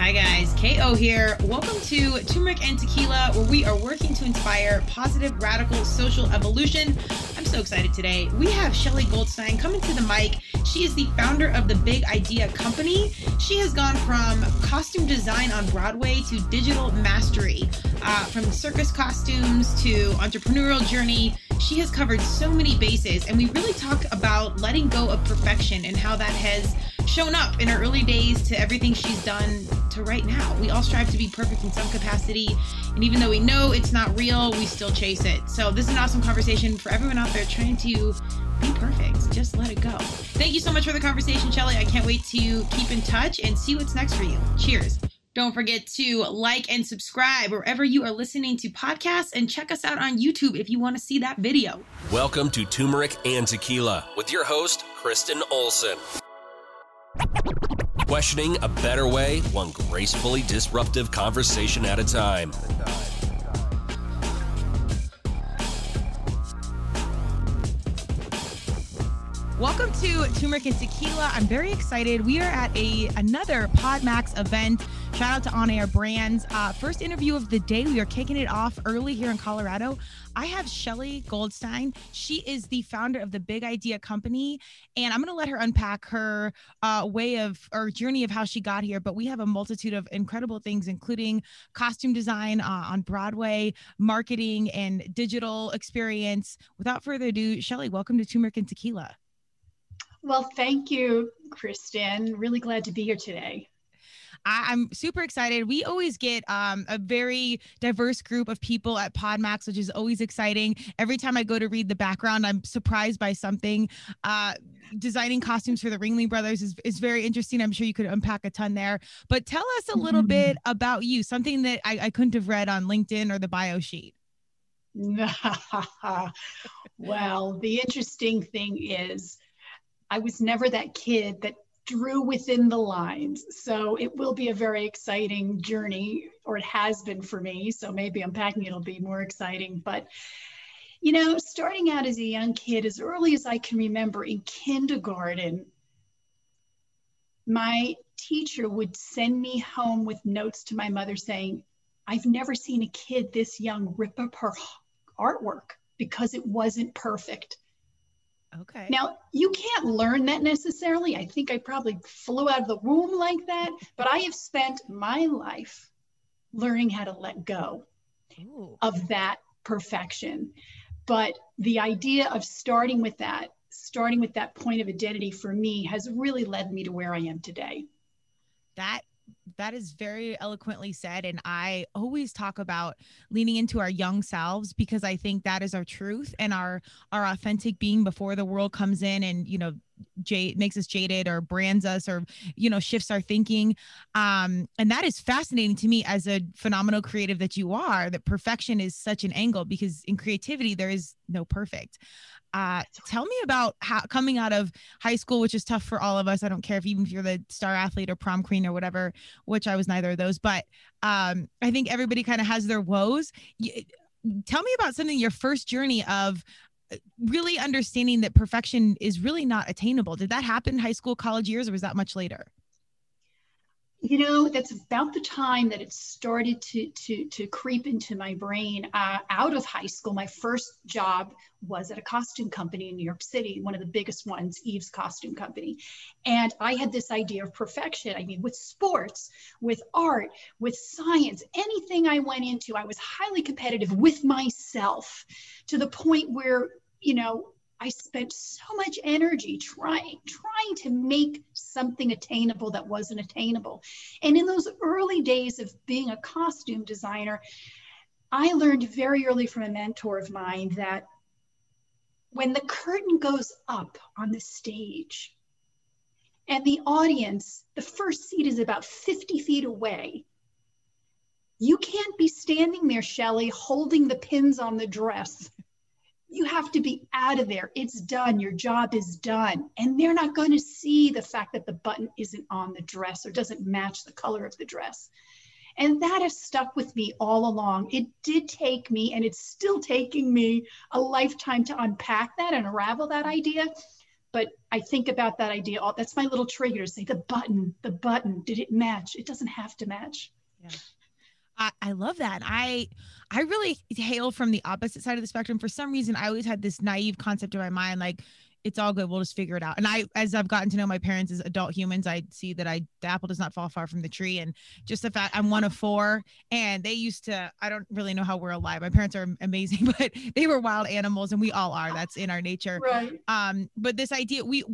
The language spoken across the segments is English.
Hi guys, KO here. Welcome to Turmeric and Tequila, where we are working to inspire positive, radical social evolution. I'm so excited today. We have Shelley Goldstein coming to the mic. She is the founder of the Big Idea Company. She has gone from costume design on Broadway to digital mastery, uh, from circus costumes to entrepreneurial journey. She has covered so many bases, and we really talk about letting go of perfection and how that has shown up in her early days to everything she's done to right now. We all strive to be perfect in some capacity, and even though we know it's not real, we still chase it. So, this is an awesome conversation for everyone out there trying to be perfect. Just let it go. Thank you so much for the conversation, Shelley. I can't wait to keep in touch and see what's next for you. Cheers. Don't forget to like and subscribe wherever you are listening to podcasts and check us out on YouTube if you want to see that video. Welcome to Turmeric and Tequila with your host, Kristen Olson. Questioning a better way, one gracefully disruptive conversation at a time. Welcome to Turmeric and Tequila. I'm very excited. We are at a another PodMax event. Shout out to On Air Brands. Uh, first interview of the day. We are kicking it off early here in Colorado. I have Shelley Goldstein. She is the founder of the Big Idea Company, and I'm going to let her unpack her uh, way of or journey of how she got here. But we have a multitude of incredible things, including costume design uh, on Broadway, marketing, and digital experience. Without further ado, Shelley, welcome to Turmeric and Tequila. Well, thank you, Kristen. Really glad to be here today. I, am super excited. We always get um, a very diverse group of people at PodMax, which is always exciting. Every time I go to read the background, I'm surprised by something. Uh, designing costumes for the Ringling Brothers is, is very interesting. I'm sure you could unpack a ton there. But tell us a little mm-hmm. bit about you, something that I, I couldn't have read on LinkedIn or the bio sheet. well, the interesting thing is, I was never that kid that drew within the lines. So it will be a very exciting journey, or it has been for me. So maybe unpacking it'll be more exciting. But you know, starting out as a young kid, as early as I can remember in kindergarten, my teacher would send me home with notes to my mother saying, I've never seen a kid this young rip up her artwork because it wasn't perfect. Okay. Now, you can't learn that necessarily. I think I probably flew out of the womb like that, but I have spent my life learning how to let go Ooh. of that perfection. But the idea of starting with that, starting with that point of identity for me has really led me to where I am today. That that is very eloquently said and i always talk about leaning into our young selves because i think that is our truth and our our authentic being before the world comes in and you know jade makes us jaded or brands us or you know shifts our thinking um and that is fascinating to me as a phenomenal creative that you are that perfection is such an angle because in creativity there is no perfect uh, tell me about how coming out of high school, which is tough for all of us. I don't care if even if you're the star athlete or prom queen or whatever, which I was neither of those, but um, I think everybody kind of has their woes. You, tell me about something your first journey of uh, really understanding that perfection is really not attainable. Did that happen high school, college years, or was that much later? You know that's about the time that it started to to to creep into my brain uh, out of high school. My first job was at a costume company in new york city one of the biggest ones Eaves costume company. And i had this idea of perfection. I mean with sports with art with science anything i went into i was highly competitive with myself to the point where you know I spent so much energy trying trying to make something attainable that wasn't attainable. And in those early days of being a costume designer, I learned very early from a mentor of mine that when the curtain goes up on the stage and the audience, the first seat is about 50 feet away, you can't be standing there, Shelley, holding the pins on the dress you have to be out of there. It's done. Your job is done. And they're not going to see the fact that the button isn't on the dress or doesn't match the color of the dress. And that has stuck with me all along. It did take me, and it's still taking me a lifetime to unpack that and unravel that idea. but I think about that idea. All that's my little trigger to say the button, the button. Did it match? It doesn't have to match. Yeah. I, I love that. I I really hail from the opposite side of the spectrum. For some reason, I always had this naive concept in my mind, like it's all good. We'll just figure it out. And I, as I've gotten to know my parents as adult humans, I see that I the apple does not fall far from the tree. And just the fact I'm one of four, and they used to. I don't really know how we're alive. My parents are amazing, but they were wild animals, and we all are. That's in our nature. Right. Um. But this idea, we,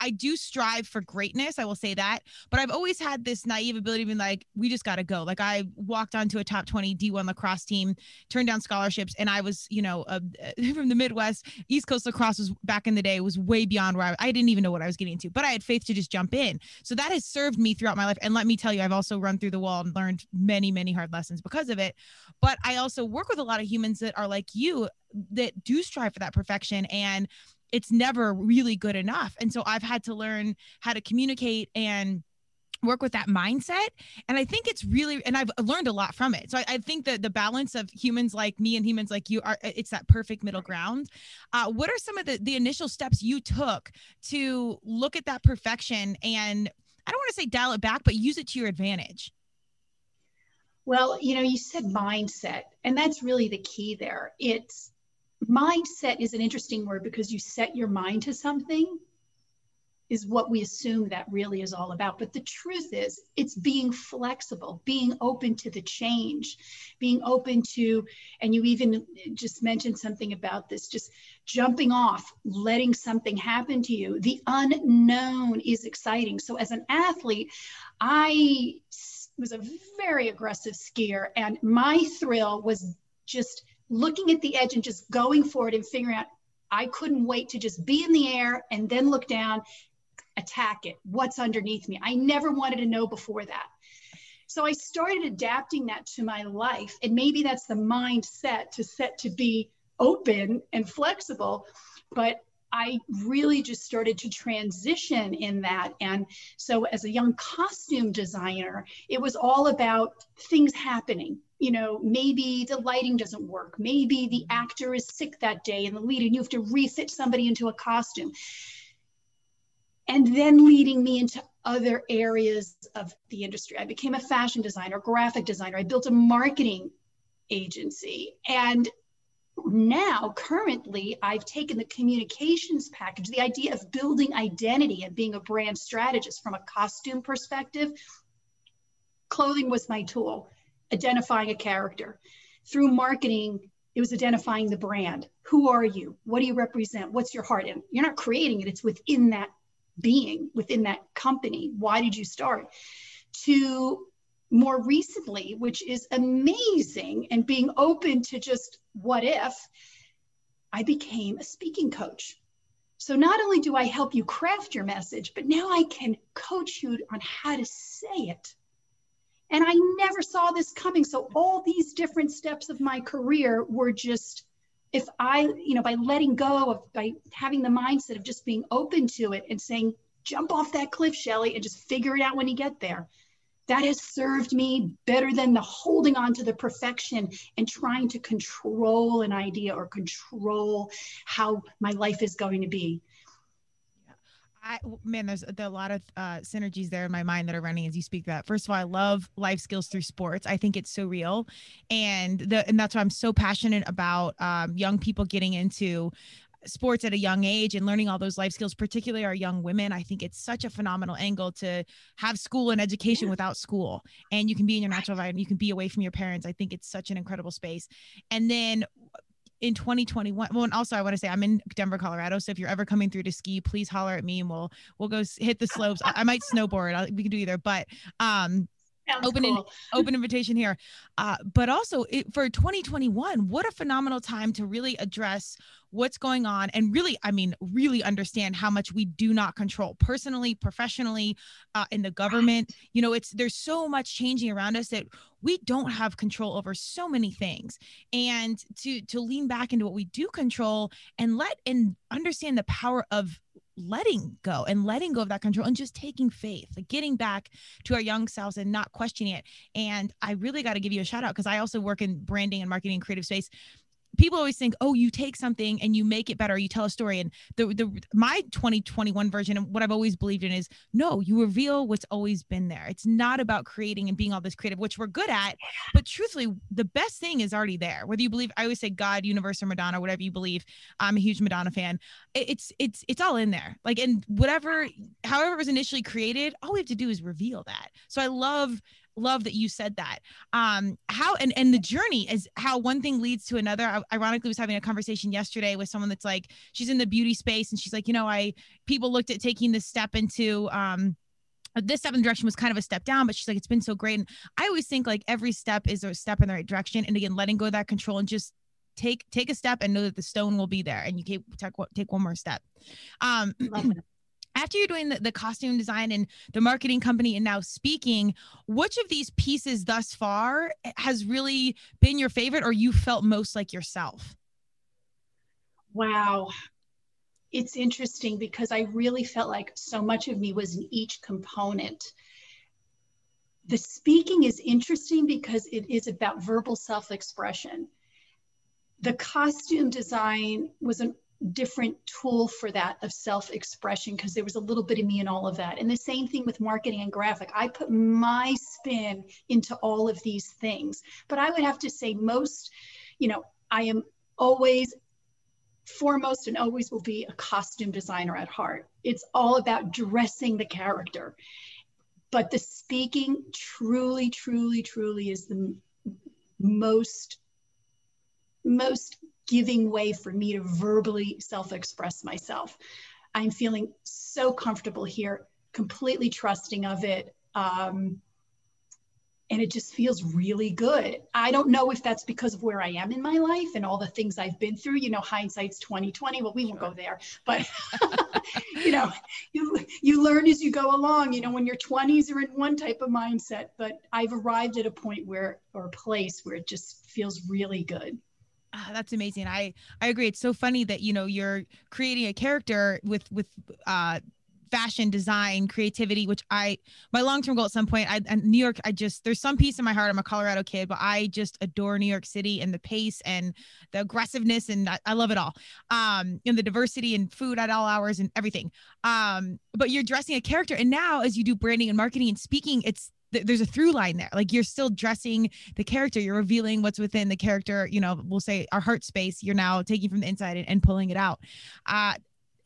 I do strive for greatness. I will say that. But I've always had this naive ability being like, we just got to go. Like I walked onto a top 20 D1 lacrosse team, turned down scholarships, and I was, you know, uh, from the Midwest. East Coast lacrosse was back in the day was was way beyond where I, I didn't even know what I was getting into, but I had faith to just jump in. So that has served me throughout my life. And let me tell you, I've also run through the wall and learned many, many hard lessons because of it. But I also work with a lot of humans that are like you that do strive for that perfection and it's never really good enough. And so I've had to learn how to communicate and work with that mindset and i think it's really and i've learned a lot from it. So i, I think that the balance of humans like me and humans like you are it's that perfect middle ground. Uh, what are some of the, the initial steps you took to look at that perfection and i don't want to say dial it back but use it to your advantage? Well you know you said mindset and that's really the key there. It's mindset is an interesting word because you set your mind to something is what we assume that really is all about. But the truth is, it's being flexible, being open to the change, being open to, and you even just mentioned something about this, just jumping off, letting something happen to you. The unknown is exciting. So as an athlete, I was a very aggressive skier, and my thrill was just looking at the edge and just going for it and figuring out I couldn't wait to just be in the air and then look down attack it? What's underneath me? I never wanted to know before that. So I started adapting that to my life. And maybe that's the mindset to set to be open and flexible. But I really just started to transition in that. And so, as a young costume designer, it was all about things happening. You know, maybe the lighting doesn't work. Maybe the actor is sick that day and the lead, and you have to refit somebody into a costume and then leading me into other areas of the industry. I became a fashion designer, graphic designer. I built a marketing agency. And now, currently, I've taken the communications package, the idea of building identity and being a brand strategist from a costume perspective. Clothing was my tool, identifying a character. Through marketing, it was identifying the brand. Who are you? What do you represent? What's your heart? And you're not creating it, it's within that being within that company. Why did you start? To more recently, which is amazing, and being open to just what if, I became a speaking coach. So not only do I help you craft your message, but now I can coach you on how to say it. And I never saw this coming. So all these different steps of my career were just if I, you know, by letting go of, by having the mindset of just being open to it and saying, jump off that cliff, Shelley, and just figure it out when you get there. That has served me better than the holding on to the perfection and trying to control an idea or control how my life is going to be. I man, there's, a lot of uh, synergies there in my mind that are running as you speak that. First of all, I love life skills through sports. I think it's so real, and the and that's why I'm so passionate about um, young people getting into sports at a young age and learning all those life skills, particularly our young women. I think it's such a phenomenal angle to have school and education without school, and you can be in your natural environment, you can be away from your parents. I think it's such an incredible space. And then in 2021 well and also i want to say i'm in denver colorado so if you're ever coming through to ski please holler at me and we'll we'll go hit the slopes. I, I might snowboard I, we can do either but um Sounds open cool. in, open invitation here. Uh, but also it, for 2021 what a phenomenal time to really address what's going on and really i mean really understand how much we do not control personally professionally uh, in the government. You know it's there's so much changing around us that we don't have control over so many things. And to to lean back into what we do control and let and understand the power of letting go and letting go of that control and just taking faith, like getting back to our young selves and not questioning it. And I really got to give you a shout out because I also work in branding and marketing and creative space people always think, oh, you take something and you make it better, you tell a story. And the the my 2021 version of what I've always believed in is no, you reveal what's always been there. It's not about creating and being all this creative, which we're good at, but truthfully, the best thing is already there. Whether you believe, I always say God, universe, or Madonna, whatever you believe. I'm a huge Madonna fan. It's it's it's all in there. Like and whatever, however it was initially created, all we have to do is reveal that. So I love love that you said that um how and and the journey is how one thing leads to another I, ironically was having a conversation yesterday with someone that's like she's in the beauty space and she's like you know i people looked at taking this step into um this step in the direction was kind of a step down, but she's like, it's been so great. And I always think like every step is a step in the right direction. And again, letting go of that control and just take take a step and know that the stone will be there and you can take, take one more step. Um after you're doing the, the, costume design and the marketing company and now speaking which of these pieces thus far eh, has really been your favorite or you felt most like yourself? Wow. It's interesting because i really felt like so much of me was in each component. The speaking is interesting because it is about verbal self-expression. The costume design was an different tool for that of self-expression because there was a little bit of me in all of that. And the same thing with marketing and graphic. I put my spin into all of these things. But i would have to say most you know i am always foremost and always will be a costume designer at heart. It's all about dressing the character. But the speaking truly truly truly is the most most giving way for me to verbally self express myself. I'm feeling so comfortable here, completely trusting of it. Um, and it just feels really good. I don't know if that's because of where I am in my life and all the things I've been through. You know, hindsight's 2020. Well, we won't go there, but you know, you you learn as you go along. You know, when your 20s are in one type of mindset, but I've arrived at a point where or a place where it just feels really good. Ah, that's amazing. I I agree. It's so funny that you know you're creating a character with with uh fashion design creativity which i my long-term goal at some point i new york i just there's some piece in my heart i'm a colorado kid but i just adore new york city and the pace and the aggressiveness and i, I love it all um and the diversity and food at all hours and everything um but you're dressing a character and now as you do branding and marketing and speaking it's there's a through line there. Like you're still dressing the character, you're revealing what's within the character. You know, we'll say our heart space. You're now taking from the inside and, and pulling it out. Uh,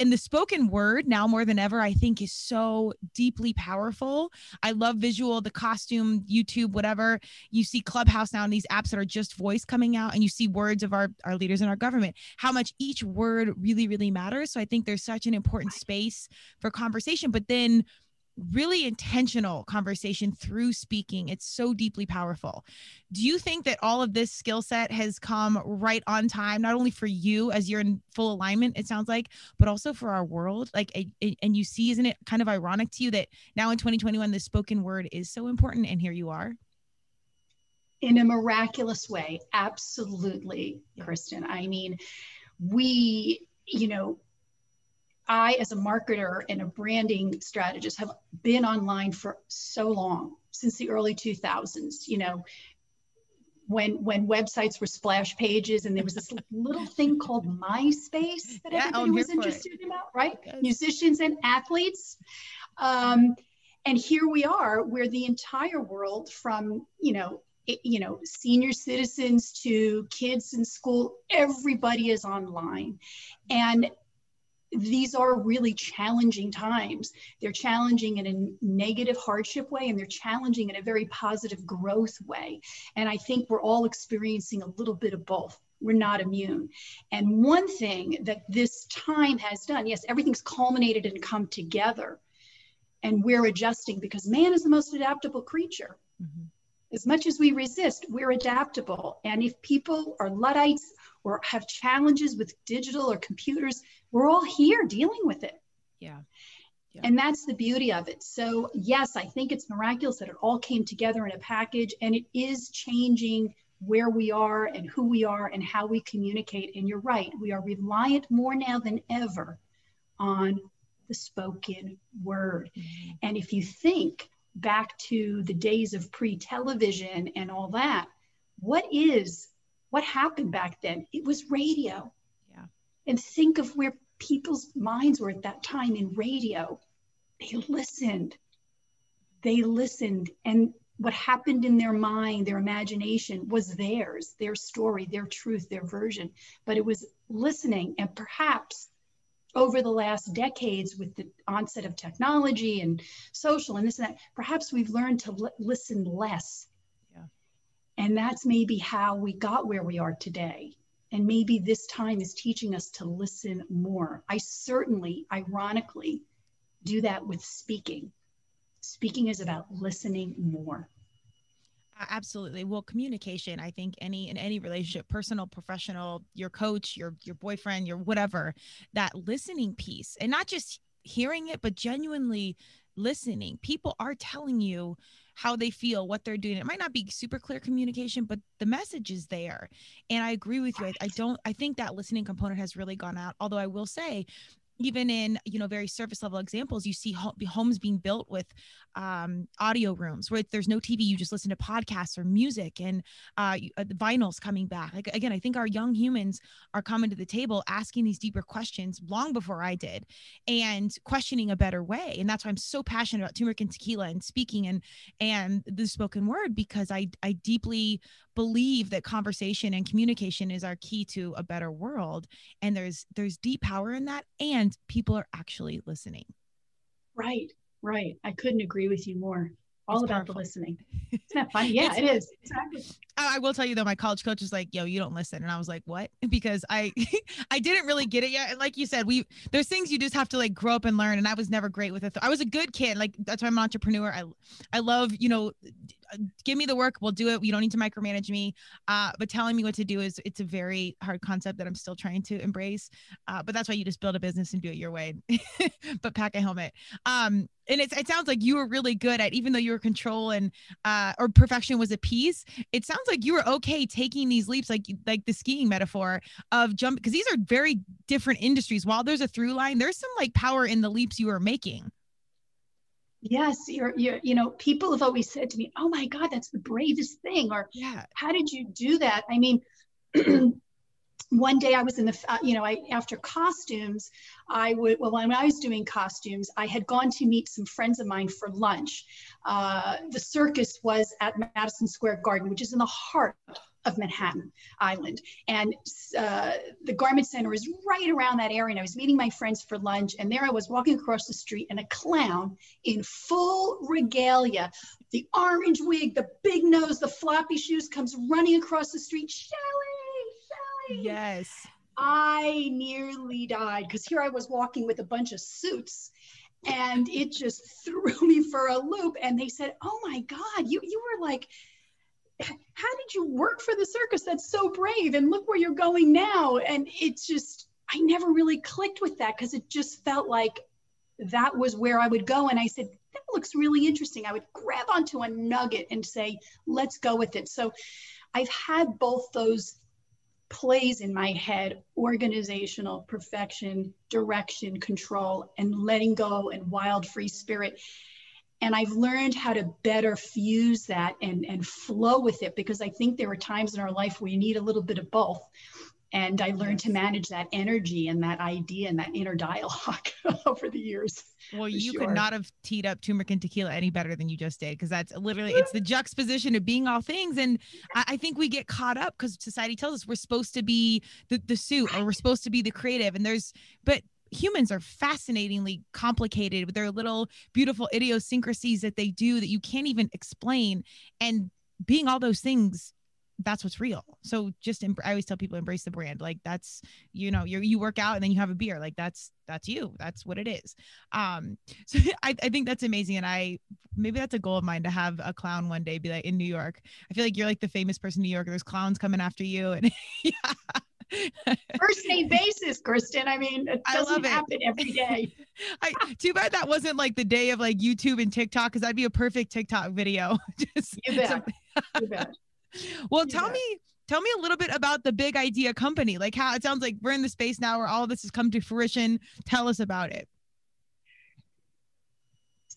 and the spoken word now more than ever i think is so deeply powerful i love visual the costume youtube whatever you see clubhouse now and these apps that are just voice coming out and you see words of our our leaders in our government how much each word really really matters so i think there's such an important space for conversation but then really intentional conversation through speaking. It's so deeply powerful. Do you think that all of this skill set has come right on time, not only for you as you're in full alignment, it sounds like, but also for our world? Like, and you see, isn't it kind of ironic to you that now in 2021, the spoken word is so important and here you are? In a miraculous way. Absolutely, Kristen. I mean, we, you know, I, as a marketer and a branding strategist, have been online for so long since the early 2000s. You know, when when websites were splash pages and there was this little thing called MySpace that yeah, everybody was interested in about, right? Yes. Musicians and athletes. Um, and here we are, where the entire world, from you know, it, you know, senior citizens to kids in school, everybody is online, and these are really challenging times. They're challenging in a negative hardship way, and they're challenging in a very positive growth way. And I think we're all experiencing a little bit of both. We're not immune. And one thing that this time has done, yes, everything's culminated and come together, and we're adjusting because man is the most adaptable creature. Mm-hmm. As much as we resist, we're adaptable. And if people are Luddites or have challenges with digital or computers, we're all here dealing with it. Yeah. yeah. And that's the beauty of it. So, yes, I think it's miraculous that it all came together in a package and it is changing where we are and who we are and how we communicate. And you're right, we are reliant more now than ever on the spoken word. Mm-hmm. And if you think back to the days of pre television and all that, what is what happened back then? It was radio. And think of where people's minds were at that time in radio. They listened. They listened. And what happened in their mind, their imagination was theirs, their story, their truth, their version. But it was listening. And perhaps over the last decades, with the onset of technology and social and this and that, perhaps we've learned to l- listen less. Yeah. And that's maybe how we got where we are today. And maybe this time is teaching us to listen more. I certainly, ironically, do that with speaking. Speaking is about listening more. Absolutely. Well, communication, I think any in any relationship, personal, professional, your coach, your your boyfriend, your whatever, that listening piece and not just hearing it, but genuinely listening. People are telling you how they feel, what they're doing. It might not be super clear communication, but the message is there. And I agree with you. I, I don't, I think that listening component has really gone out. Although I will say, even in you know very surface level examples you see homes being built with um, audio rooms where there's no tv you just listen to podcasts or music and uh, uh, vinyls coming back. Like again i think our young humans are coming to the table asking these deeper questions long before i did and questioning a better way. And that's why i'm so passionate about turmeric and tequila and speaking and and the spoken word because i i deeply believe that conversation and communication is our key to a better world. And there's there's deep power in that and people are actually listening right right i couldn't agree with you more all it's about powerful. the listening. It's not that funny. Yeah, it is. Exactly. I will tell you though, my college coach was like, "Yo, you don't listen," and I was like, "What?" Because I, I didn't really get it yet. And like you said, we there's things you just have to like grow up and learn. And I was never great with it. I was a good kid. Like that's why I'm an entrepreneur. I, I love you know, give me the work, we'll do it. You don't need to micromanage me. Uh, but telling me what to do is it's a very hard concept that I'm still trying to embrace. Uh, but that's why you just build a business and do it your way. but pack a helmet. Um, and it sounds like you were really good at even though you were control and uh, or perfection was a piece it sounds like you were okay taking these leaps like like the skiing metaphor of jump because these are very different industries. While there's a through line there's some like power in the leaps you are making. Yes you're, you're you know people have always said to me oh my god that's the bravest thing or yeah. How did you do that? I mean one day I was in the, uh, you know, I after costumes, I would, well, when I was doing costumes, I had gone to meet some friends of mine for lunch. Uh, the circus was at Madison Square Garden, which is in the heart of Manhattan Island. And uh, the garment center is right around that area. And I was meeting my friends for lunch. And there I was walking across the street, and a clown in full regalia, the orange wig, the big nose, the floppy shoes, comes running across the street. Yes. I nearly died because here I was walking with a bunch of suits and it just threw me for a loop. And they said, Oh my God, you, you were like, how did you work for the circus? That's so brave. And look where you're going now. And it's just, I never really clicked with that because it just felt like that was where I would go. And I said, that looks really interesting. I would grab onto a nugget and say, let's go with it. So I've had both those plays in my head organizational perfection direction control and letting go and wild free spirit. And i've learned how to better fuse that and and flow with it because i think there are times in our life where you need a little bit of both and i learned to manage that energy and that idea and that inner dialogue over the years well you sure. could not have teed up turmeric and tequila any better than you just did because that's literally it's the juxtaposition of being all things. And i, I think we get caught up because society tells us we're supposed to be the, the suit or we're supposed to be the creative. And there's but humans are fascinatingly complicated with their little beautiful idiosyncrasies that they do that you can't even explain. And being all those things that's what's real. So just em- I always tell people embrace the brand. Like that's you know you you work out and then you have a beer. Like that's that's you. That's what it is. Um, so I, I think that's amazing. And I maybe that's a goal of mine to have a clown one day be like in New York. I feel like you're like the famous person in New York. There's clowns coming after you and yeah. First name basis, Kristen. I mean, it doesn't happen every day. I, too bad that wasn't like the day of like YouTube and TikTok, because that'd be a perfect TikTok video. Just you bet. you bet well, tell me tell me a little bit about the big idea company. Like how it sounds like we're in the space now where all this has come to fruition. Tell us about it.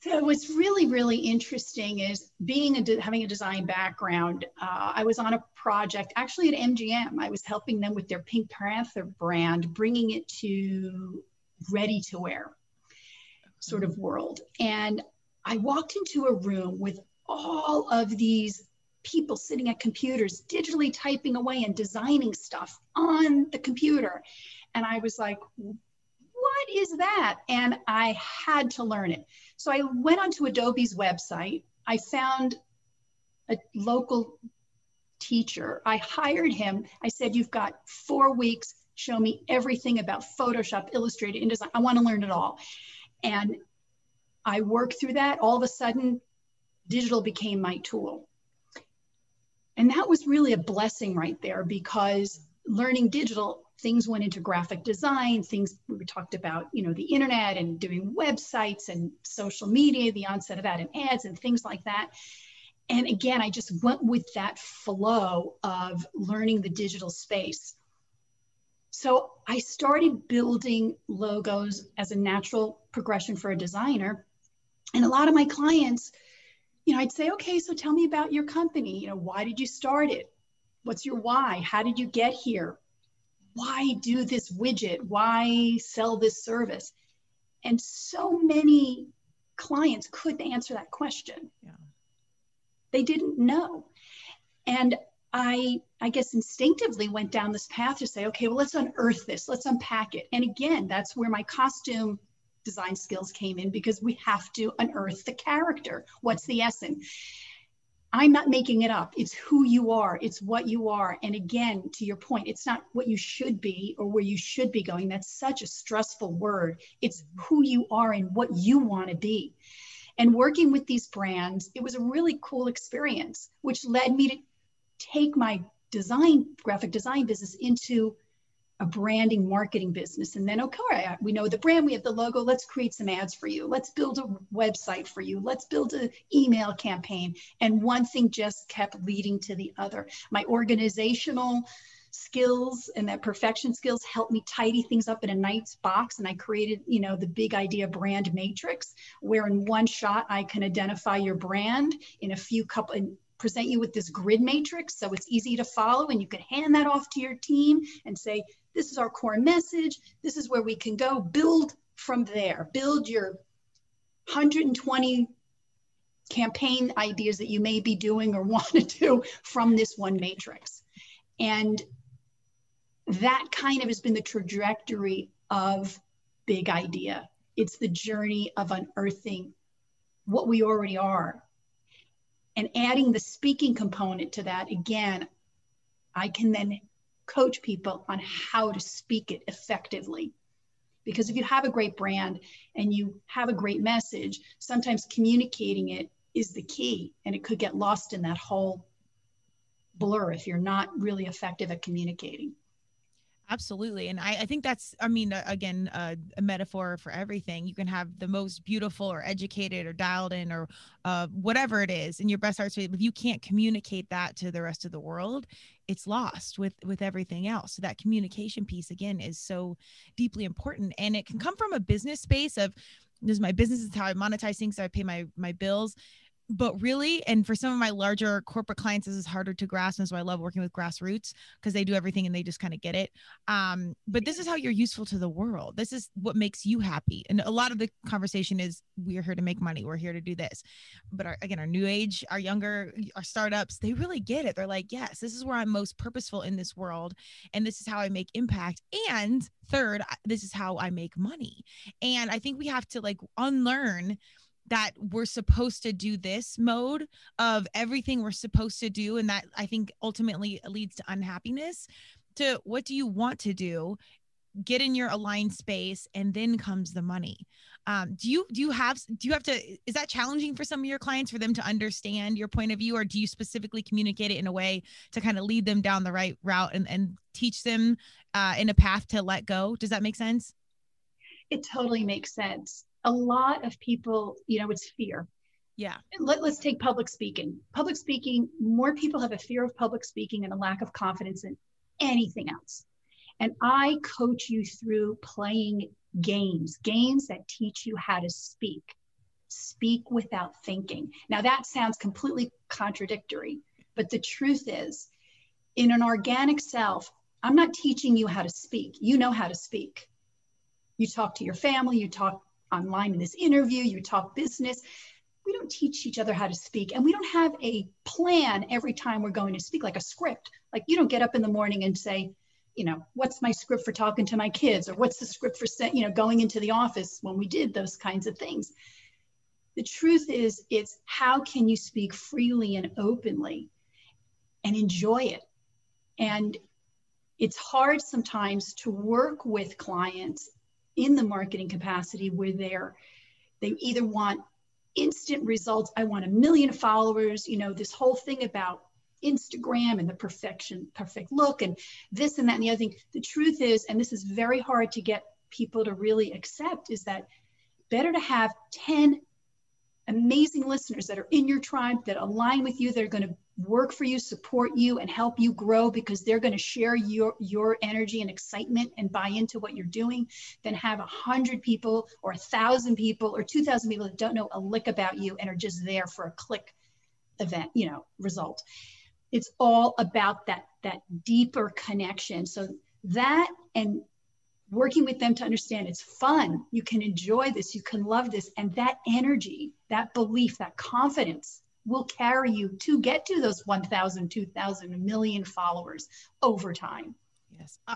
So what's really, really interesting is being a having a design background. Uh, I was on a project actually at MGM. I was helping them with their Pink Panther brand, bringing it to ready to wear sort of world. And I walked into a room with all of these people sitting at computers, digitally typing away and designing stuff on the computer. And I was like, what is that? And I had to learn it. So I went onto Adobe's website. I found a local teacher. I hired him. I said, You've got four weeks. Show me everything about Photoshop, Illustrator, InDesign. I want to learn it all. And I worked through that. All of a sudden, digital became my tool. And that was really a blessing right there because learning digital, things went into graphic design, things we talked about, you know, the internet and doing websites and social media, the onset of that and ads and things like that. And again, I just went with that flow of learning the digital space. So I started building logos as a natural progression for a designer. And a lot of my clients, you know, I'd say, okay, so tell me about your company. You know, why did you start it? What's your why? How did you get here? Why do this widget? Why sell this service? And so many clients couldn't answer that question. Yeah. They didn't know. And I, I guess instinctively went down this path to say, okay, well, let's unearth this, let's unpack it. And again, that's where my costume design skills came in because we have to unearth the character. What's the essence? I'm not making it up. It's who you are, it's what you are. And again, to your point, it's not what you should be or where you should be going. That's such a stressful word. It's who you are and what you want to be. And working with these brands, it was a really cool experience, which led me to take my design, graphic design business into a branding marketing business and then okay we know the brand we have the logo let's create some ads for you. Let's build a website for you. Let's build an email campaign. And one thing just kept leading to the other. My organizational skills and that perfection skills helped me tidy things up in a nice box. And i created you know the big idea brand matrix where in one shot i can identify your brand in a few couple present you with this grid matrix so it's easy to follow and you can hand that off to your team and say this is our core message. This is where we can go. Build from there. Build your 120 campaign ideas that you may be doing or want to do from this one matrix. And that kind of has been the trajectory of big idea. It's the journey of unearthing what we already are and adding the speaking component to that again i can then coach people on how to speak it effectively. Because if you have a great brand and you have a great message sometimes communicating it is the key and it could get lost in that whole blur if you're not really effective at communicating Absolutely. And I, I think that's, I mean, again, uh, a metaphor for everything. You can have the most beautiful or educated or dialed in or uh, whatever it is in your best arts. If you can't communicate that to the rest of the world, it's lost with with everything else. So that communication piece again is so deeply important. And it can come from a business space of this is my business is how I monetize things. So I pay my my bills but really and for some of my larger corporate clients this is harder to grasp and so i love working with grassroots because they do everything and they just kind of get it. Um, but this is how you're useful to the world. This is what makes you happy and a lot of the conversation is we're here to make money. We're here to do this. But our, again our new age our younger our startups they really get it. They're like yes this is where i'm most purposeful in this world and this is how i make impact and third this is how i make money. And i think we have to like unlearn that we're supposed to do this mode of everything we're supposed to do and that i think ultimately leads to unhappiness to what do you want to do? Get in your aligned space and then comes the money. Um, do you do you have do you have to is that challenging for some of your clients for them to understand your point of view or do you specifically communicate it in a way to kind of lead them down the right route and, and teach them uh, in a path to let go? Does that make sense? It totally makes sense a lot of people, you know, it's fear. Yeah. Let, let's take public speaking. Public speaking, more people have a fear of public speaking and a lack of confidence in anything else. And I coach you through playing games, games that teach you how to speak. speak without thinking. Now, that sounds completely contradictory, but the truth is, in an organic self, I'm not teaching you how to speak. You know how to speak. You talk to your family, you talk online in this interview, you talk business. We don't teach each other how to speak, and we don't have a plan every time we're going to speak, like a script. Like you don't get up in the morning and say, you know, what's my script for talking to my kids, or what's the script for, you know, going into the office when we did those kinds of things. The truth is, it's how can you speak freely and openly and enjoy it. And it's hard sometimes to work with clients in the marketing capacity where they're they either want instant results i want a million followers you know this whole thing about instagram and the perfection perfect look and this and that and the other thing. The truth is and this is very hard to get people to really accept is that better to have 10 amazing listeners that are in your tribe that align with you that are going to work for you, support you, and help you grow because they're going to share your your energy and excitement and buy into what you're doing, than have a hundred people or a thousand people or two thousand people that don't know a lick about you and are just there for a click event, you know, result. It's all about that that deeper connection. So that and working with them to understand it's fun, you can enjoy this, you can love this, and that energy, that belief, that confidence will carry you to get to those 1,000, 2,000, a million followers over time. Yes. Uh,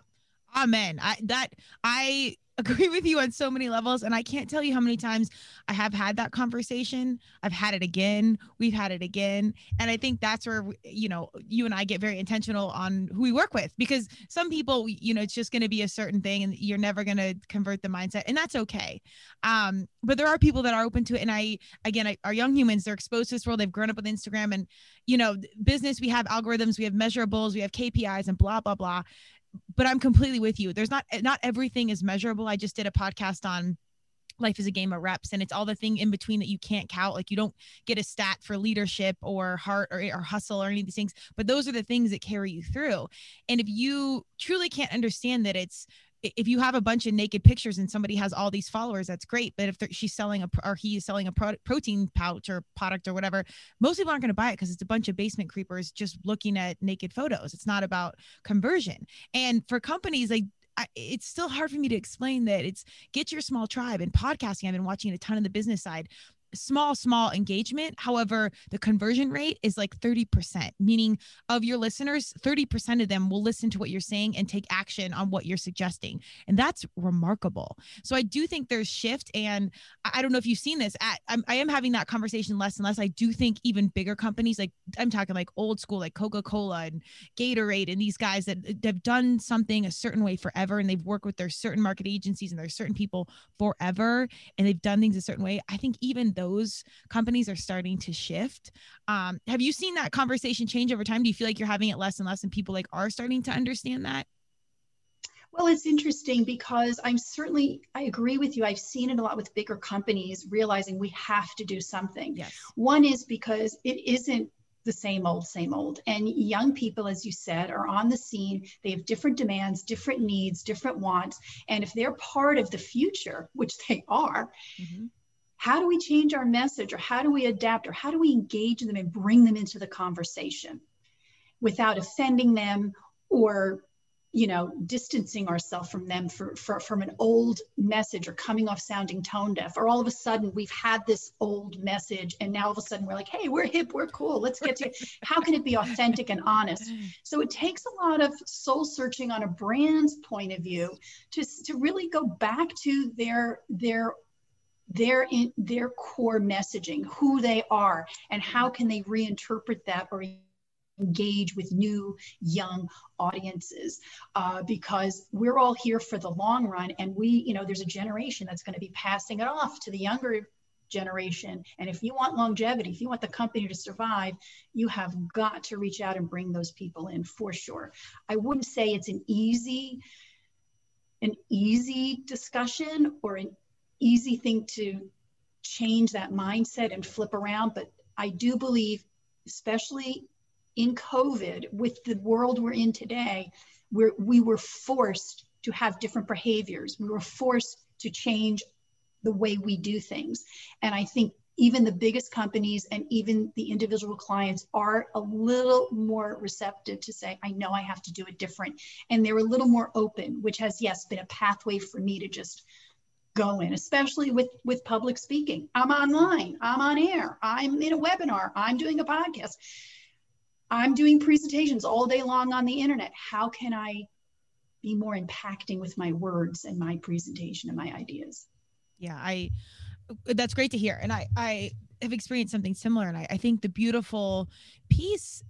Amen. I that I agree with you on so many levels. And I can't tell you how many times I have had that conversation. I've had it again. We've had it again. And I think that's where, you know, you and I get very intentional on who we work with because some people, you know, it's just going to be a certain thing and you're never going to convert the mindset. And that's okay. Um, but there are people that are open to it. And I, again, I, are young humans, they're exposed to this world. They've grown up with Instagram and, you know, business, we have algorithms, we have measurables, we have KPIs and blah, blah, blah but I'm completely with you. There's not eh, not everything is measurable. I just did a podcast on life is a game of reps and it's all the thing in between that you can't count like you don't get a stat for leadership or heart or, or hustle or any of these things but those are the things that carry you through and if you truly can't understand that it's if you have a bunch of naked pictures and somebody has all these followers, that's great. But if she's selling a or he's selling a pro- protein pouch or product or whatever, most people aren't going to buy it because it's a bunch of basement creepers just looking at naked photos. It's not about conversion. And for companies, like I, it's still hard for me to explain that it's get your small tribe and podcasting. I've been watching a ton of the business side small, small engagement. However, the conversion rate is like 30%, meaning of your listeners, 30% of them will listen to what you're saying and take action on what you're suggesting. And that's remarkable. So I do think there's shift. And I don't know if you've seen this at, I'm, I am having that conversation less and less. I do think even bigger companies, like I'm talking like old school, like Coca-Cola and Gatorade and these guys that have done something a certain way forever. And they've worked with their certain market agencies and there's certain people forever. And they've done things a certain way. I think even though those companies are starting to shift. Um, have you seen that conversation change over time? Do you feel like you're having it less and less and people like are starting to understand that? Well, it's interesting because I'm certainly, I agree with you. I've seen it a lot with bigger companies realizing we have to do something. Yes. One is because it isn't the same old, same old. And young people, as you said, are on the scene. They have different demands, different needs, different wants. And if they're part of the future, which they are, mm-hmm how do we change our message or how do we adapt or how do we engage them and bring them into the conversation without offending them or you know distancing ourselves from them for, for, from an old message or coming off sounding tone deaf or all of a sudden we've had this old message and now all of a sudden we're like hey we're hip we're cool let's get to how can it be authentic and honest? So it takes a lot of soul searching on a brand's point of view to, to really go back to their their their in their core messaging, who they are, and how can they reinterpret that or engage with new young audiences. Uh, because we're all here for the long run and we you know there's a generation that's going to be passing it off to the younger generation. And if you want longevity if you want the company to survive you have got to reach out and bring those people in for sure. I wouldn't say it's an easy an easy discussion or an easy thing to change that mindset and flip around. But I do believe, especially in COVID, with the world we're in today, where we were forced to have different behaviors. We were forced to change the way we do things. And I think even the biggest companies and even the individual clients are a little more receptive to say, I know I have to do it different. And they're a little more open, which has, yes, been a pathway for me to just go in, especially with, with public speaking. I'm online, I'm on air, I'm in a webinar, I'm doing a podcast, I'm doing presentations all day long on the internet. How can I be more impacting with my words and my presentation and my ideas? Yeah, I that's great to hear. And I, I have experienced something similar. And I, I think the beautiful piece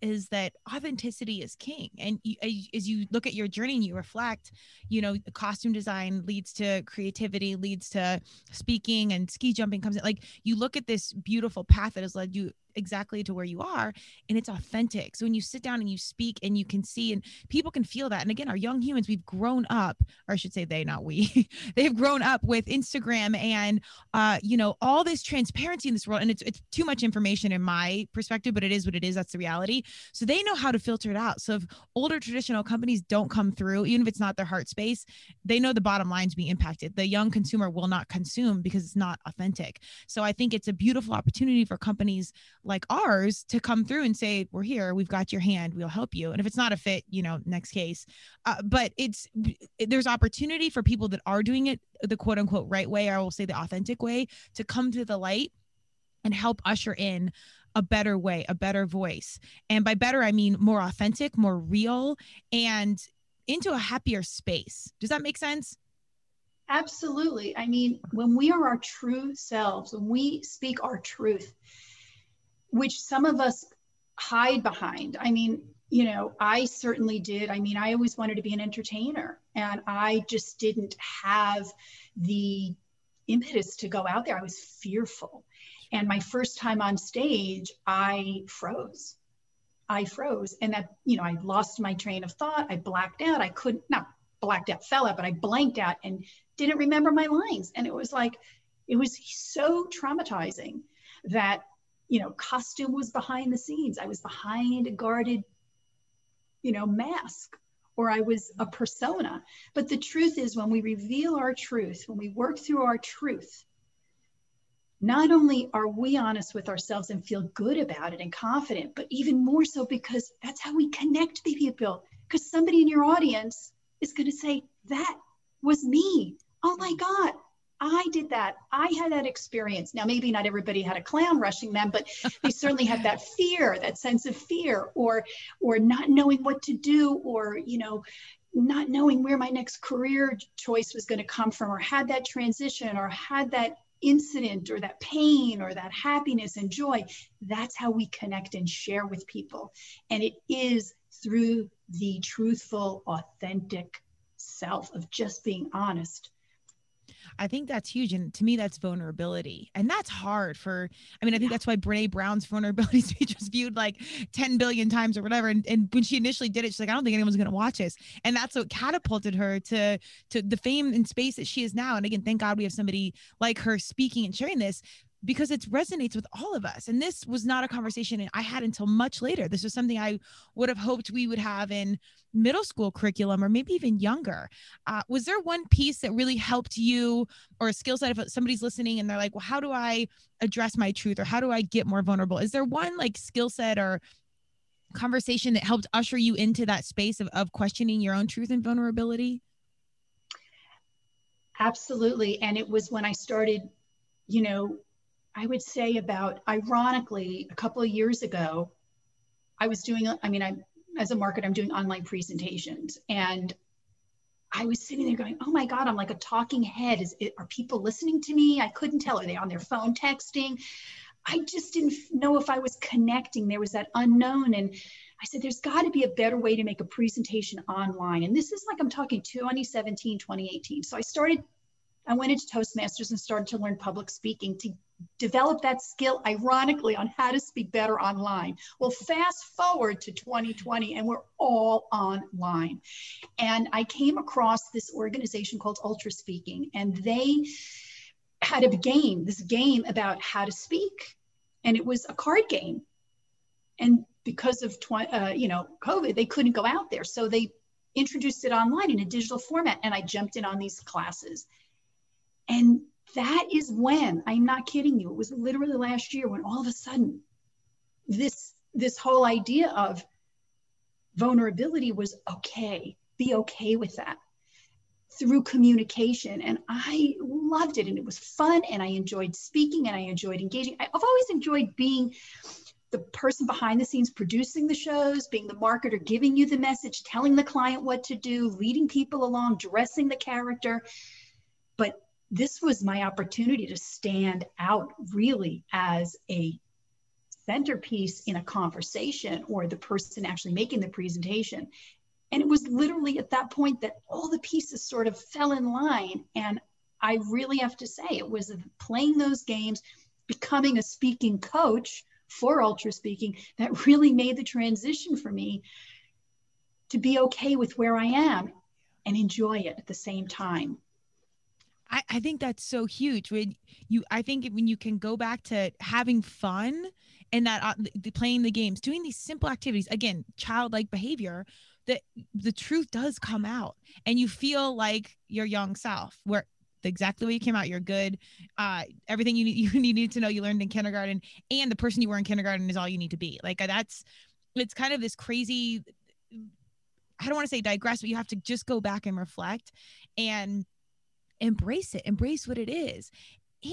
is that authenticity is king. And you, as you look at your journey and you reflect you know costume design leads to creativity leads to speaking and ski jumping comes in. Like you look at this beautiful path that has led you exactly to where you are and it's authentic. So when you sit down and you speak and you can see and people can feel that. And again, our young humans, we've grown up, or I should say they, not we, they've grown up with Instagram and uh, you know, all this transparency in this world. And it's it's too much information in my perspective, but it is what it is. That's the reality. So they know how to filter it out. So if older traditional companies don't come through, even if it's not their heart space, they know the bottom line's being impacted. The young consumer will not consume because it's not authentic. So I think it's a beautiful opportunity for companies like ours to come through and say we're here. We've got your hand. We'll help you. And if it's not a fit you know next case. Uh, but it's there's opportunity for people that are doing it the quote unquote right way or i will say the authentic way to come to the light and help usher in a better way a better voice. And by better i mean more authentic more real and into a happier space. Does that make sense? Absolutely. I mean, when we are our true selves, when we speak our truth, which some of us hide behind. I mean, you know, I certainly did. I mean, I always wanted to be an entertainer, and I just didn't have the impetus to go out there. I was fearful. And my first time on stage, I froze. I froze. And that, you know, I lost my train of thought. I blacked out. I couldn't, not blacked out, fell out, but I blanked out and didn't remember my lines. And it was like, it was so traumatizing that you know, costume was behind the scenes. I was behind a guarded, you know, mask or I was a persona. But the truth is, when we reveal our truth, when we work through our truth, not only are we honest with ourselves and feel good about it and confident, but even more so because that's how we connect with people. Because somebody in your audience is going to say, That was me. Oh my God, I did that. I had that experience. Now, maybe not everybody had a clown rushing them, but they certainly had that fear, that sense of fear, or or not knowing what to do, or you know, not knowing where my next career choice was going to come from, or had that transition, or had that incident, or that pain, or that happiness and joy. That's how we connect and share with people, and it is through the truthful, authentic self of just being honest I think that's huge. And to me, that's vulnerability. And that's hard for, I mean, I think that's why Brene Brown's vulnerability speech was viewed like 10 billion times or whatever. And, and when she initially did it, she's like, I don't think anyone's going to watch this. And that's what catapulted her to, to the fame and space that she is now. And again, thank God we have somebody like her speaking and sharing this because it resonates with all of us. And this was not a conversation I had until much later. This was something I would have hoped we would have in middle school curriculum or maybe even younger. Uh, was there one piece that really helped you or a skill set if somebody's listening and they're like, well, how do I address my truth or how do I get more vulnerable? Is there one like skill set or conversation that helped usher you into that space of, of questioning your own truth and vulnerability? Absolutely. And it was when I started, you know, I would say about ironically, a couple of years ago, I was doing, I mean, I as a marketer, I'm doing online presentations. And I was sitting there going, oh my God, I'm like a talking head. Is it, are people listening to me? I couldn't tell. Are they on their phone texting? I just didn't know if I was connecting. There was that unknown. And I said, there's got to be a better way to make a presentation online. And this is like I'm talking 2017, 2018. So I started, I went into Toastmasters and started to learn public speaking to develop that skill, ironically, on how to speak better online. Well, fast forward to 2020, and we're all online. And I came across this organization called Ultra Speaking, and they had a game, this game about how to speak. And it was a card game. And because of tw- uh, you know COVID, they couldn't go out there, so they introduced it online in a digital format. And I jumped in on these classes, and that is when i'm not kidding you it was literally last year when all of a sudden this this whole idea of vulnerability was okay be okay with that through communication. And i loved it and it was fun and i enjoyed speaking and i enjoyed engaging. I've always enjoyed being the person behind the scenes producing the shows being the marketer giving you the message telling the client what to do leading people along dressing the character this was my opportunity to stand out really as a centerpiece in a conversation or the person actually making the presentation. And it was literally at that point that all the pieces sort of fell in line. And I really have to say, it was playing those games, becoming a speaking coach for ultra speaking that really made the transition for me to be okay with where I am and enjoy it at the same time. I, I think that's so huge. When you, I think when you can go back to having fun and that uh, the, playing the games, doing these simple activities, again, childlike behavior, that the truth does come out, and you feel like your young self, where exactly way you came out, you're good. Uh, everything you need, you need to know, you learned in kindergarten, and the person you were in kindergarten is all you need to be. Like that's, it's kind of this crazy. I don't want to say digress, but you have to just go back and reflect and embrace it, embrace what it is.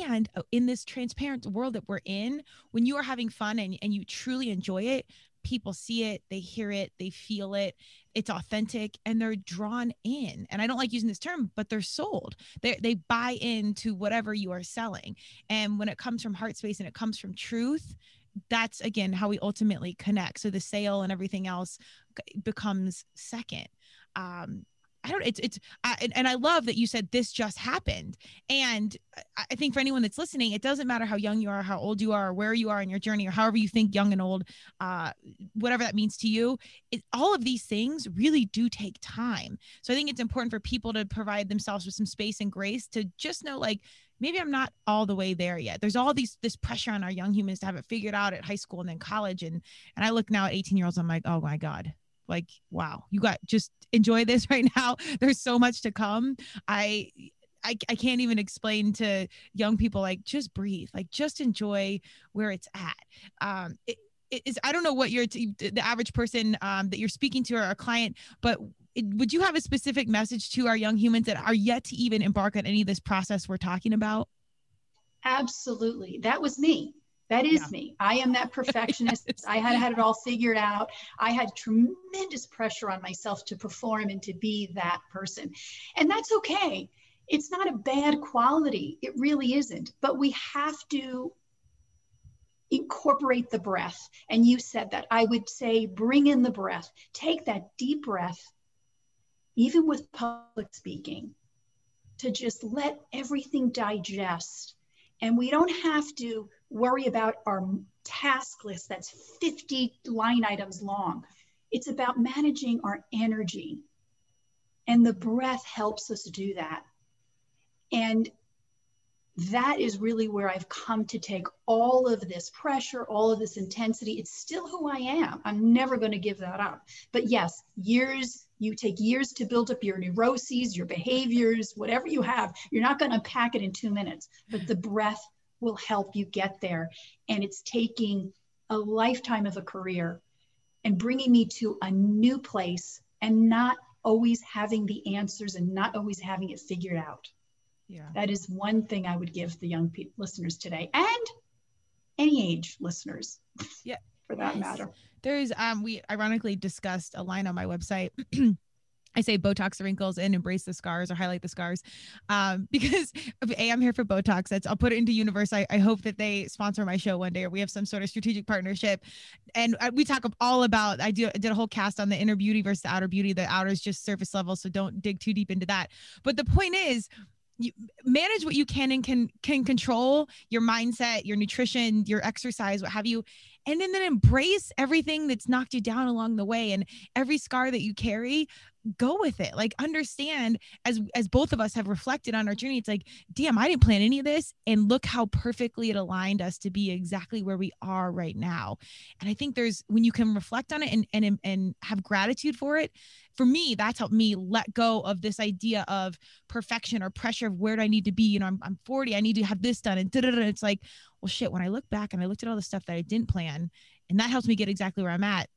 And uh, in this transparent world that we're in, when you are having fun and, and you truly enjoy it, people see it, they hear it, they feel it, it's authentic, and they're drawn in. And I don't like using this term, but they're sold. They they buy into whatever you are selling. And when it comes from heart space and it comes from truth, that's again how we ultimately connect. So the sale and everything else becomes second. Um, I don't. It's it's I, and, and I love that you said this just happened. And I think for anyone that's listening, it doesn't matter how young you are, how old you are, or where you are in your journey, or however you think young and old, uh, whatever that means to you. It, all of these things really do take time. So I think it's important for people to provide themselves with some space and grace to just know, like, maybe I'm not all the way there yet. There's all these this pressure on our young humans to have it figured out at high school and then college. And and I look now at 18 year olds, I'm like, oh my god, like wow you got just enjoy this right now. There's so much to come. I I, I can't even explain to young people like just breathe like just enjoy where it's at. Um it, it is i don't know what you're t- the average person um, that you're speaking to or a client but it, would you have a specific message to our young humans that are yet to even embark on any of this process we're talking about? Absolutely. That was me that is yeah. me. I am that perfectionist. I had had it all figured out. I had tremendous pressure on myself to perform and to be that person. And that's okay. It's not a bad quality. It really isn't. But we have to incorporate the breath. And you said that. I would say bring in the breath. Take that deep breath, even with public speaking, to just let everything digest. And we don't have to worry about our task list that's 50 line items long. It's about managing our energy. And the breath helps us do that. And that is really where I've come to take all of this pressure, all of this intensity. It's still who I am. I'm never going to give that up. But yes, years, you take years to build up your neuroses, your behaviors, whatever you have. You're not going to pack it in two minutes. But the breath will help you get there. And it's taking a lifetime of a career and bringing me to a new place and not always having the answers and not always having it figured out. Yeah. That is one thing I would give the young pe- listeners today and any age listeners. Yeah. for that yes. matter. There's um we ironically discussed a line on my website I say Botox the wrinkles and embrace the scars or highlight the scars um, because A, I'm here for Botox. That's, I'll put it into universe. I, I hope that they sponsor my show one day or we have some sort of strategic partnership. And uh, we talk all about, I, do, I did a whole cast on the inner beauty versus the outer beauty. The outer is just surface level. So don't dig too deep into that. But the point is, you manage what you can and can can control your mindset your nutrition your exercise what have you and then then embrace everything that's knocked you down along the way and every scar that you carry go with it like understand as as both of us have reflected on our journey it's like damn i didn't plan any of this and look how perfectly it aligned us to be exactly where we are right now. And i think there's when you can reflect on it and and and have gratitude for it for me that's helped me let go of this idea of perfection or pressure of where do i need to be? You know i'm, I'm 40 i need to have this done and it's like well shit when i look back and i looked at all the stuff that i didn't plan and that helps me get exactly where i'm at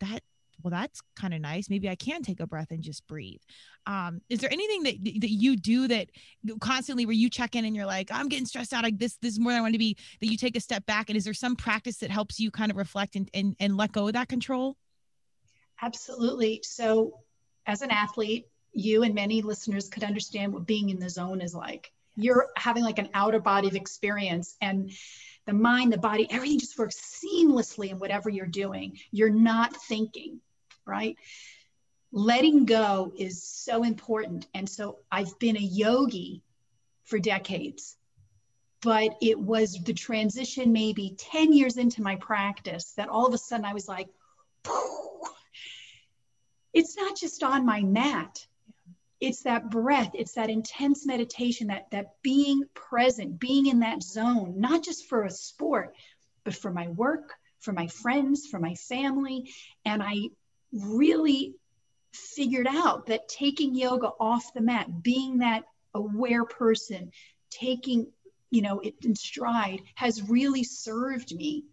that well that's kind of nice. Maybe i can take a breath and just breathe. Um, is there anything that that you do that constantly where you check in and you're like i'm getting stressed out like this this is more than i want to be that you take a step back and is there some practice that helps you kind of reflect and and, and let go of that control? Absolutely. So as an athlete you and many listeners could understand what being in the zone is like. You're having like an outer body of experience and the mind the body everything just works seamlessly in whatever you're doing. You're not thinking right? Letting go is so important. And so I've been a yogi for decades, but it was the transition maybe 10 years into my practice that all of a sudden I was like, it's not just on my mat it's that breath it's that intense meditation that that being present being in that zone not just for a sport but for my work for my friends for my family and i really figured out that taking yoga off the mat, being that aware person, taking you know it in stride has really served me.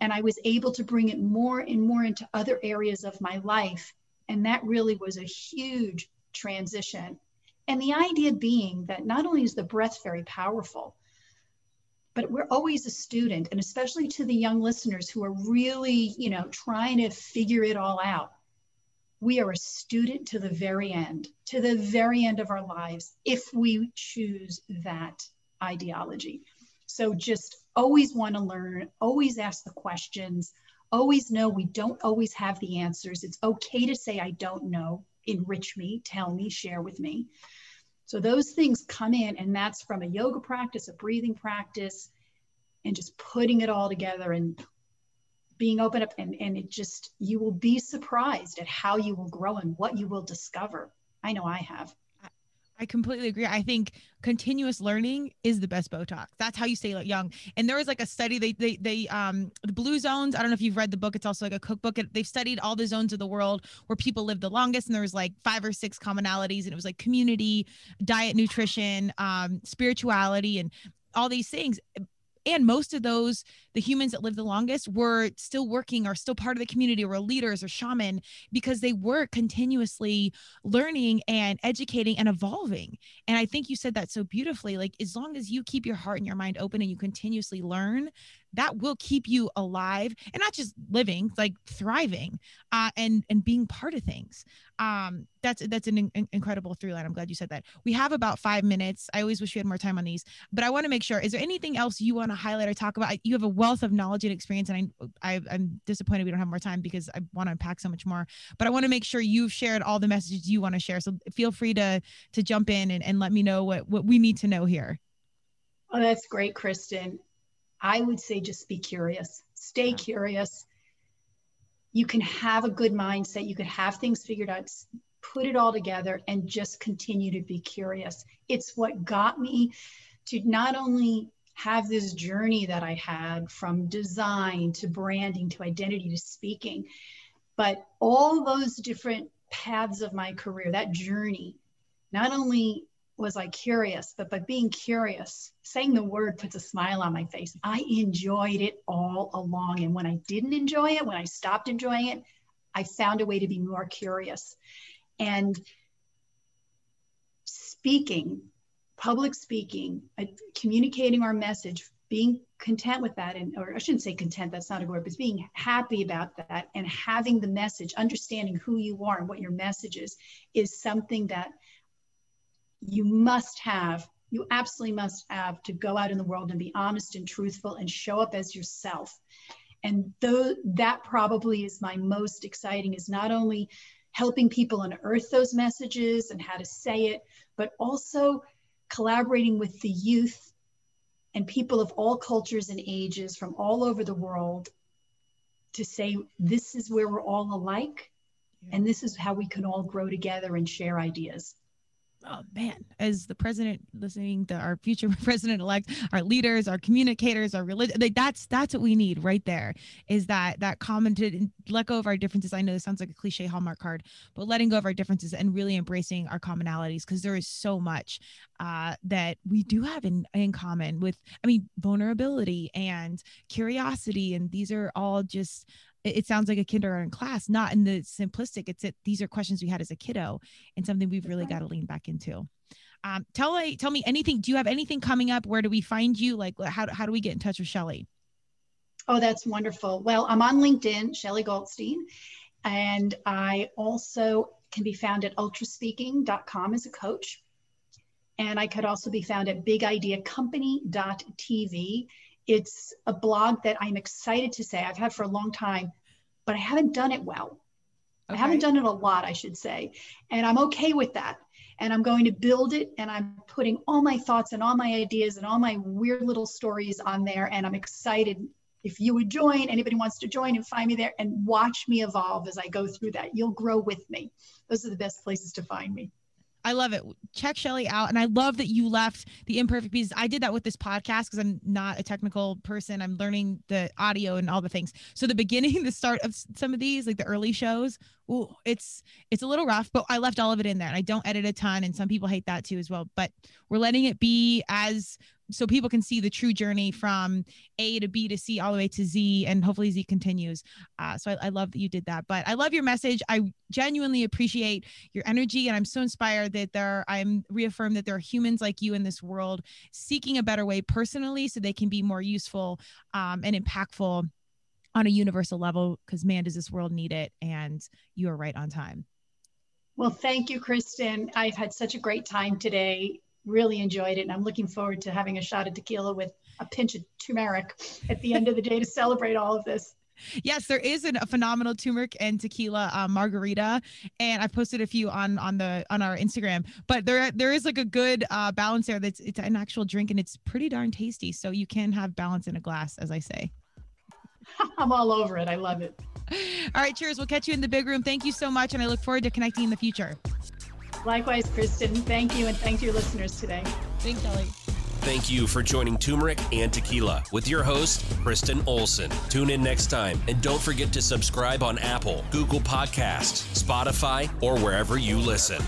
And i was able to bring it more and more into other areas of my life. And that really was a huge transition. And the idea being that not only is the breath very powerful but we're always a student and especially to the young listeners who are really you know trying to figure it all out. We are a student to the very end to the very end of our lives if we choose that ideology. So just always want to learn always ask the questions always know we don't always have the answers. It's okay to say i don't know enrich me tell me share with me so those things come in, and that's from a yoga practice, a breathing practice, and just putting it all together and being open up. And, and it just, you will be surprised at how you will grow and what you will discover. I know I have. I completely agree. I think continuous learning is the best Botox. That's how you stay young. And there was like a study they they they um the blue zones. I don't know if you've read the book. It's also like a cookbook. They've studied all the zones of the world where people live the longest, and there was like five or six commonalities, and it was like community, diet, nutrition, um, spirituality, and all these things and most of those the humans that lived the longest were still working or still part of the community or leaders or shaman because they were continuously learning and educating and evolving. And i think you said that so beautifully like as long as you keep your heart and your mind open and you continuously learn that will keep you alive and not just living like thriving uh, and and being part of things. Um that's that's an in- incredible through line. I'm glad you said that. We have about five minutes. I always wish we had more time on these but i want to make sure is there anything else you want to highlight or talk about? You have a wealth of knowledge and experience and I, I i'm disappointed we don't have more time because i want to unpack so much more but i want to make sure you've shared all the messages you want to share. So feel free to to jump in and, and let me know what what we need to know here. Oh, that's great, Kristen. I would say just be curious, stay curious. You can have a good mindset, you could have things figured out, put it all together, and just continue to be curious. It's what got me to not only have this journey that I had from design to branding to identity to speaking, but all those different paths of my career, that journey, not only was I curious, but by being curious, saying the word puts a smile on my face. I enjoyed it all along. And when I didn't enjoy it, when I stopped enjoying it, I found a way to be more curious. And speaking, public speaking, uh, communicating our message, being content with that, and or I shouldn't say content, that's not a word, but being happy about that and having the message, understanding who you are and what your message is, is something that you must have, you absolutely must have to go out in the world and be honest and truthful and show up as yourself. And though that probably is my most exciting is not only helping people unearth those messages and how to say it, but also collaborating with the youth and people of all cultures and ages from all over the world to say this is where we're all alike And this is how we can all grow together and share ideas oh man, as the president listening to our future president elect, our leaders, our communicators, our religion, like that's that's what we need right there. Is that that commented let go of our differences. I know this sounds like a cliche hallmark card, but letting go of our differences and really embracing our commonalities because there is so much uh, that we do have in in common with. I mean, vulnerability and curiosity, and these are all just it, sounds like a kindergarten class, not in the simplistic. It's that these are questions we had as a kiddo and something we've really got to lean back into. Um, tell me, tell me anything. Do you have anything coming up? Where do we find you? Like, how, how do we get in touch with Shelley? Oh, that's wonderful. Well, I'm on LinkedIn, Shelley Goldstein, and I also can be found at ultraspeaking.com as a coach. And I could also be found at bigideacompany.tv. It's a blog that I'm excited to say I've had for a long time, but I haven't done it well. Okay. I haven't done it a lot, I should say. And I'm okay with that. And I'm going to build it and I'm putting all my thoughts and all my ideas and all my weird little stories on there. And I'm excited if you would join, anybody wants to join and find me there and watch me evolve as I go through that. You'll grow with me. Those are the best places to find me. I love it. Check Shelley out. And I love that you left the imperfect pieces. I did that with this podcast because I'm not a technical person. I'm learning the audio and all the things. So the beginning, the start of some of these, like the early shows, ooh, it's it's a little rough, but I left all of it in there. And I don't edit a ton. And some people hate that too as well. But we're letting it be as so people can see the true journey from A to B to C all the way to Z, and hopefully Z continues. Uh, so I, I, love that you did that. But I love your message. I genuinely appreciate your energy, and I'm so inspired that there. I'm reaffirmed that there are humans like you in this world seeking a better way personally, so they can be more useful um, and impactful on a universal level. Because man, does this world need it? And you are right on time. Well, thank you, Kristen. I've had such a great time today really enjoyed it. And I'm looking forward to having a shot of tequila with a pinch of turmeric at the end of the day to celebrate all of this. Yes, there is an, a phenomenal turmeric and tequila uh, margarita, and I've posted a few on on the on our Instagram. But there there is like a good uh, balance there. That's it's an actual drink and it's pretty darn tasty. So you can have balance in a glass, as I say. I'm all over it. I love it. All right, cheers. We'll catch you in the big room. Thank you so much, and I look forward to connecting in the future. Likewise, Kristen. Thank you, and thank your listeners today. Thanks, Kelly. Thank you for joining Turmeric and Tequila with your host, Kristen Olson. Tune in next time, and don't forget to subscribe on Apple, Google Podcasts, Spotify, or wherever you listen.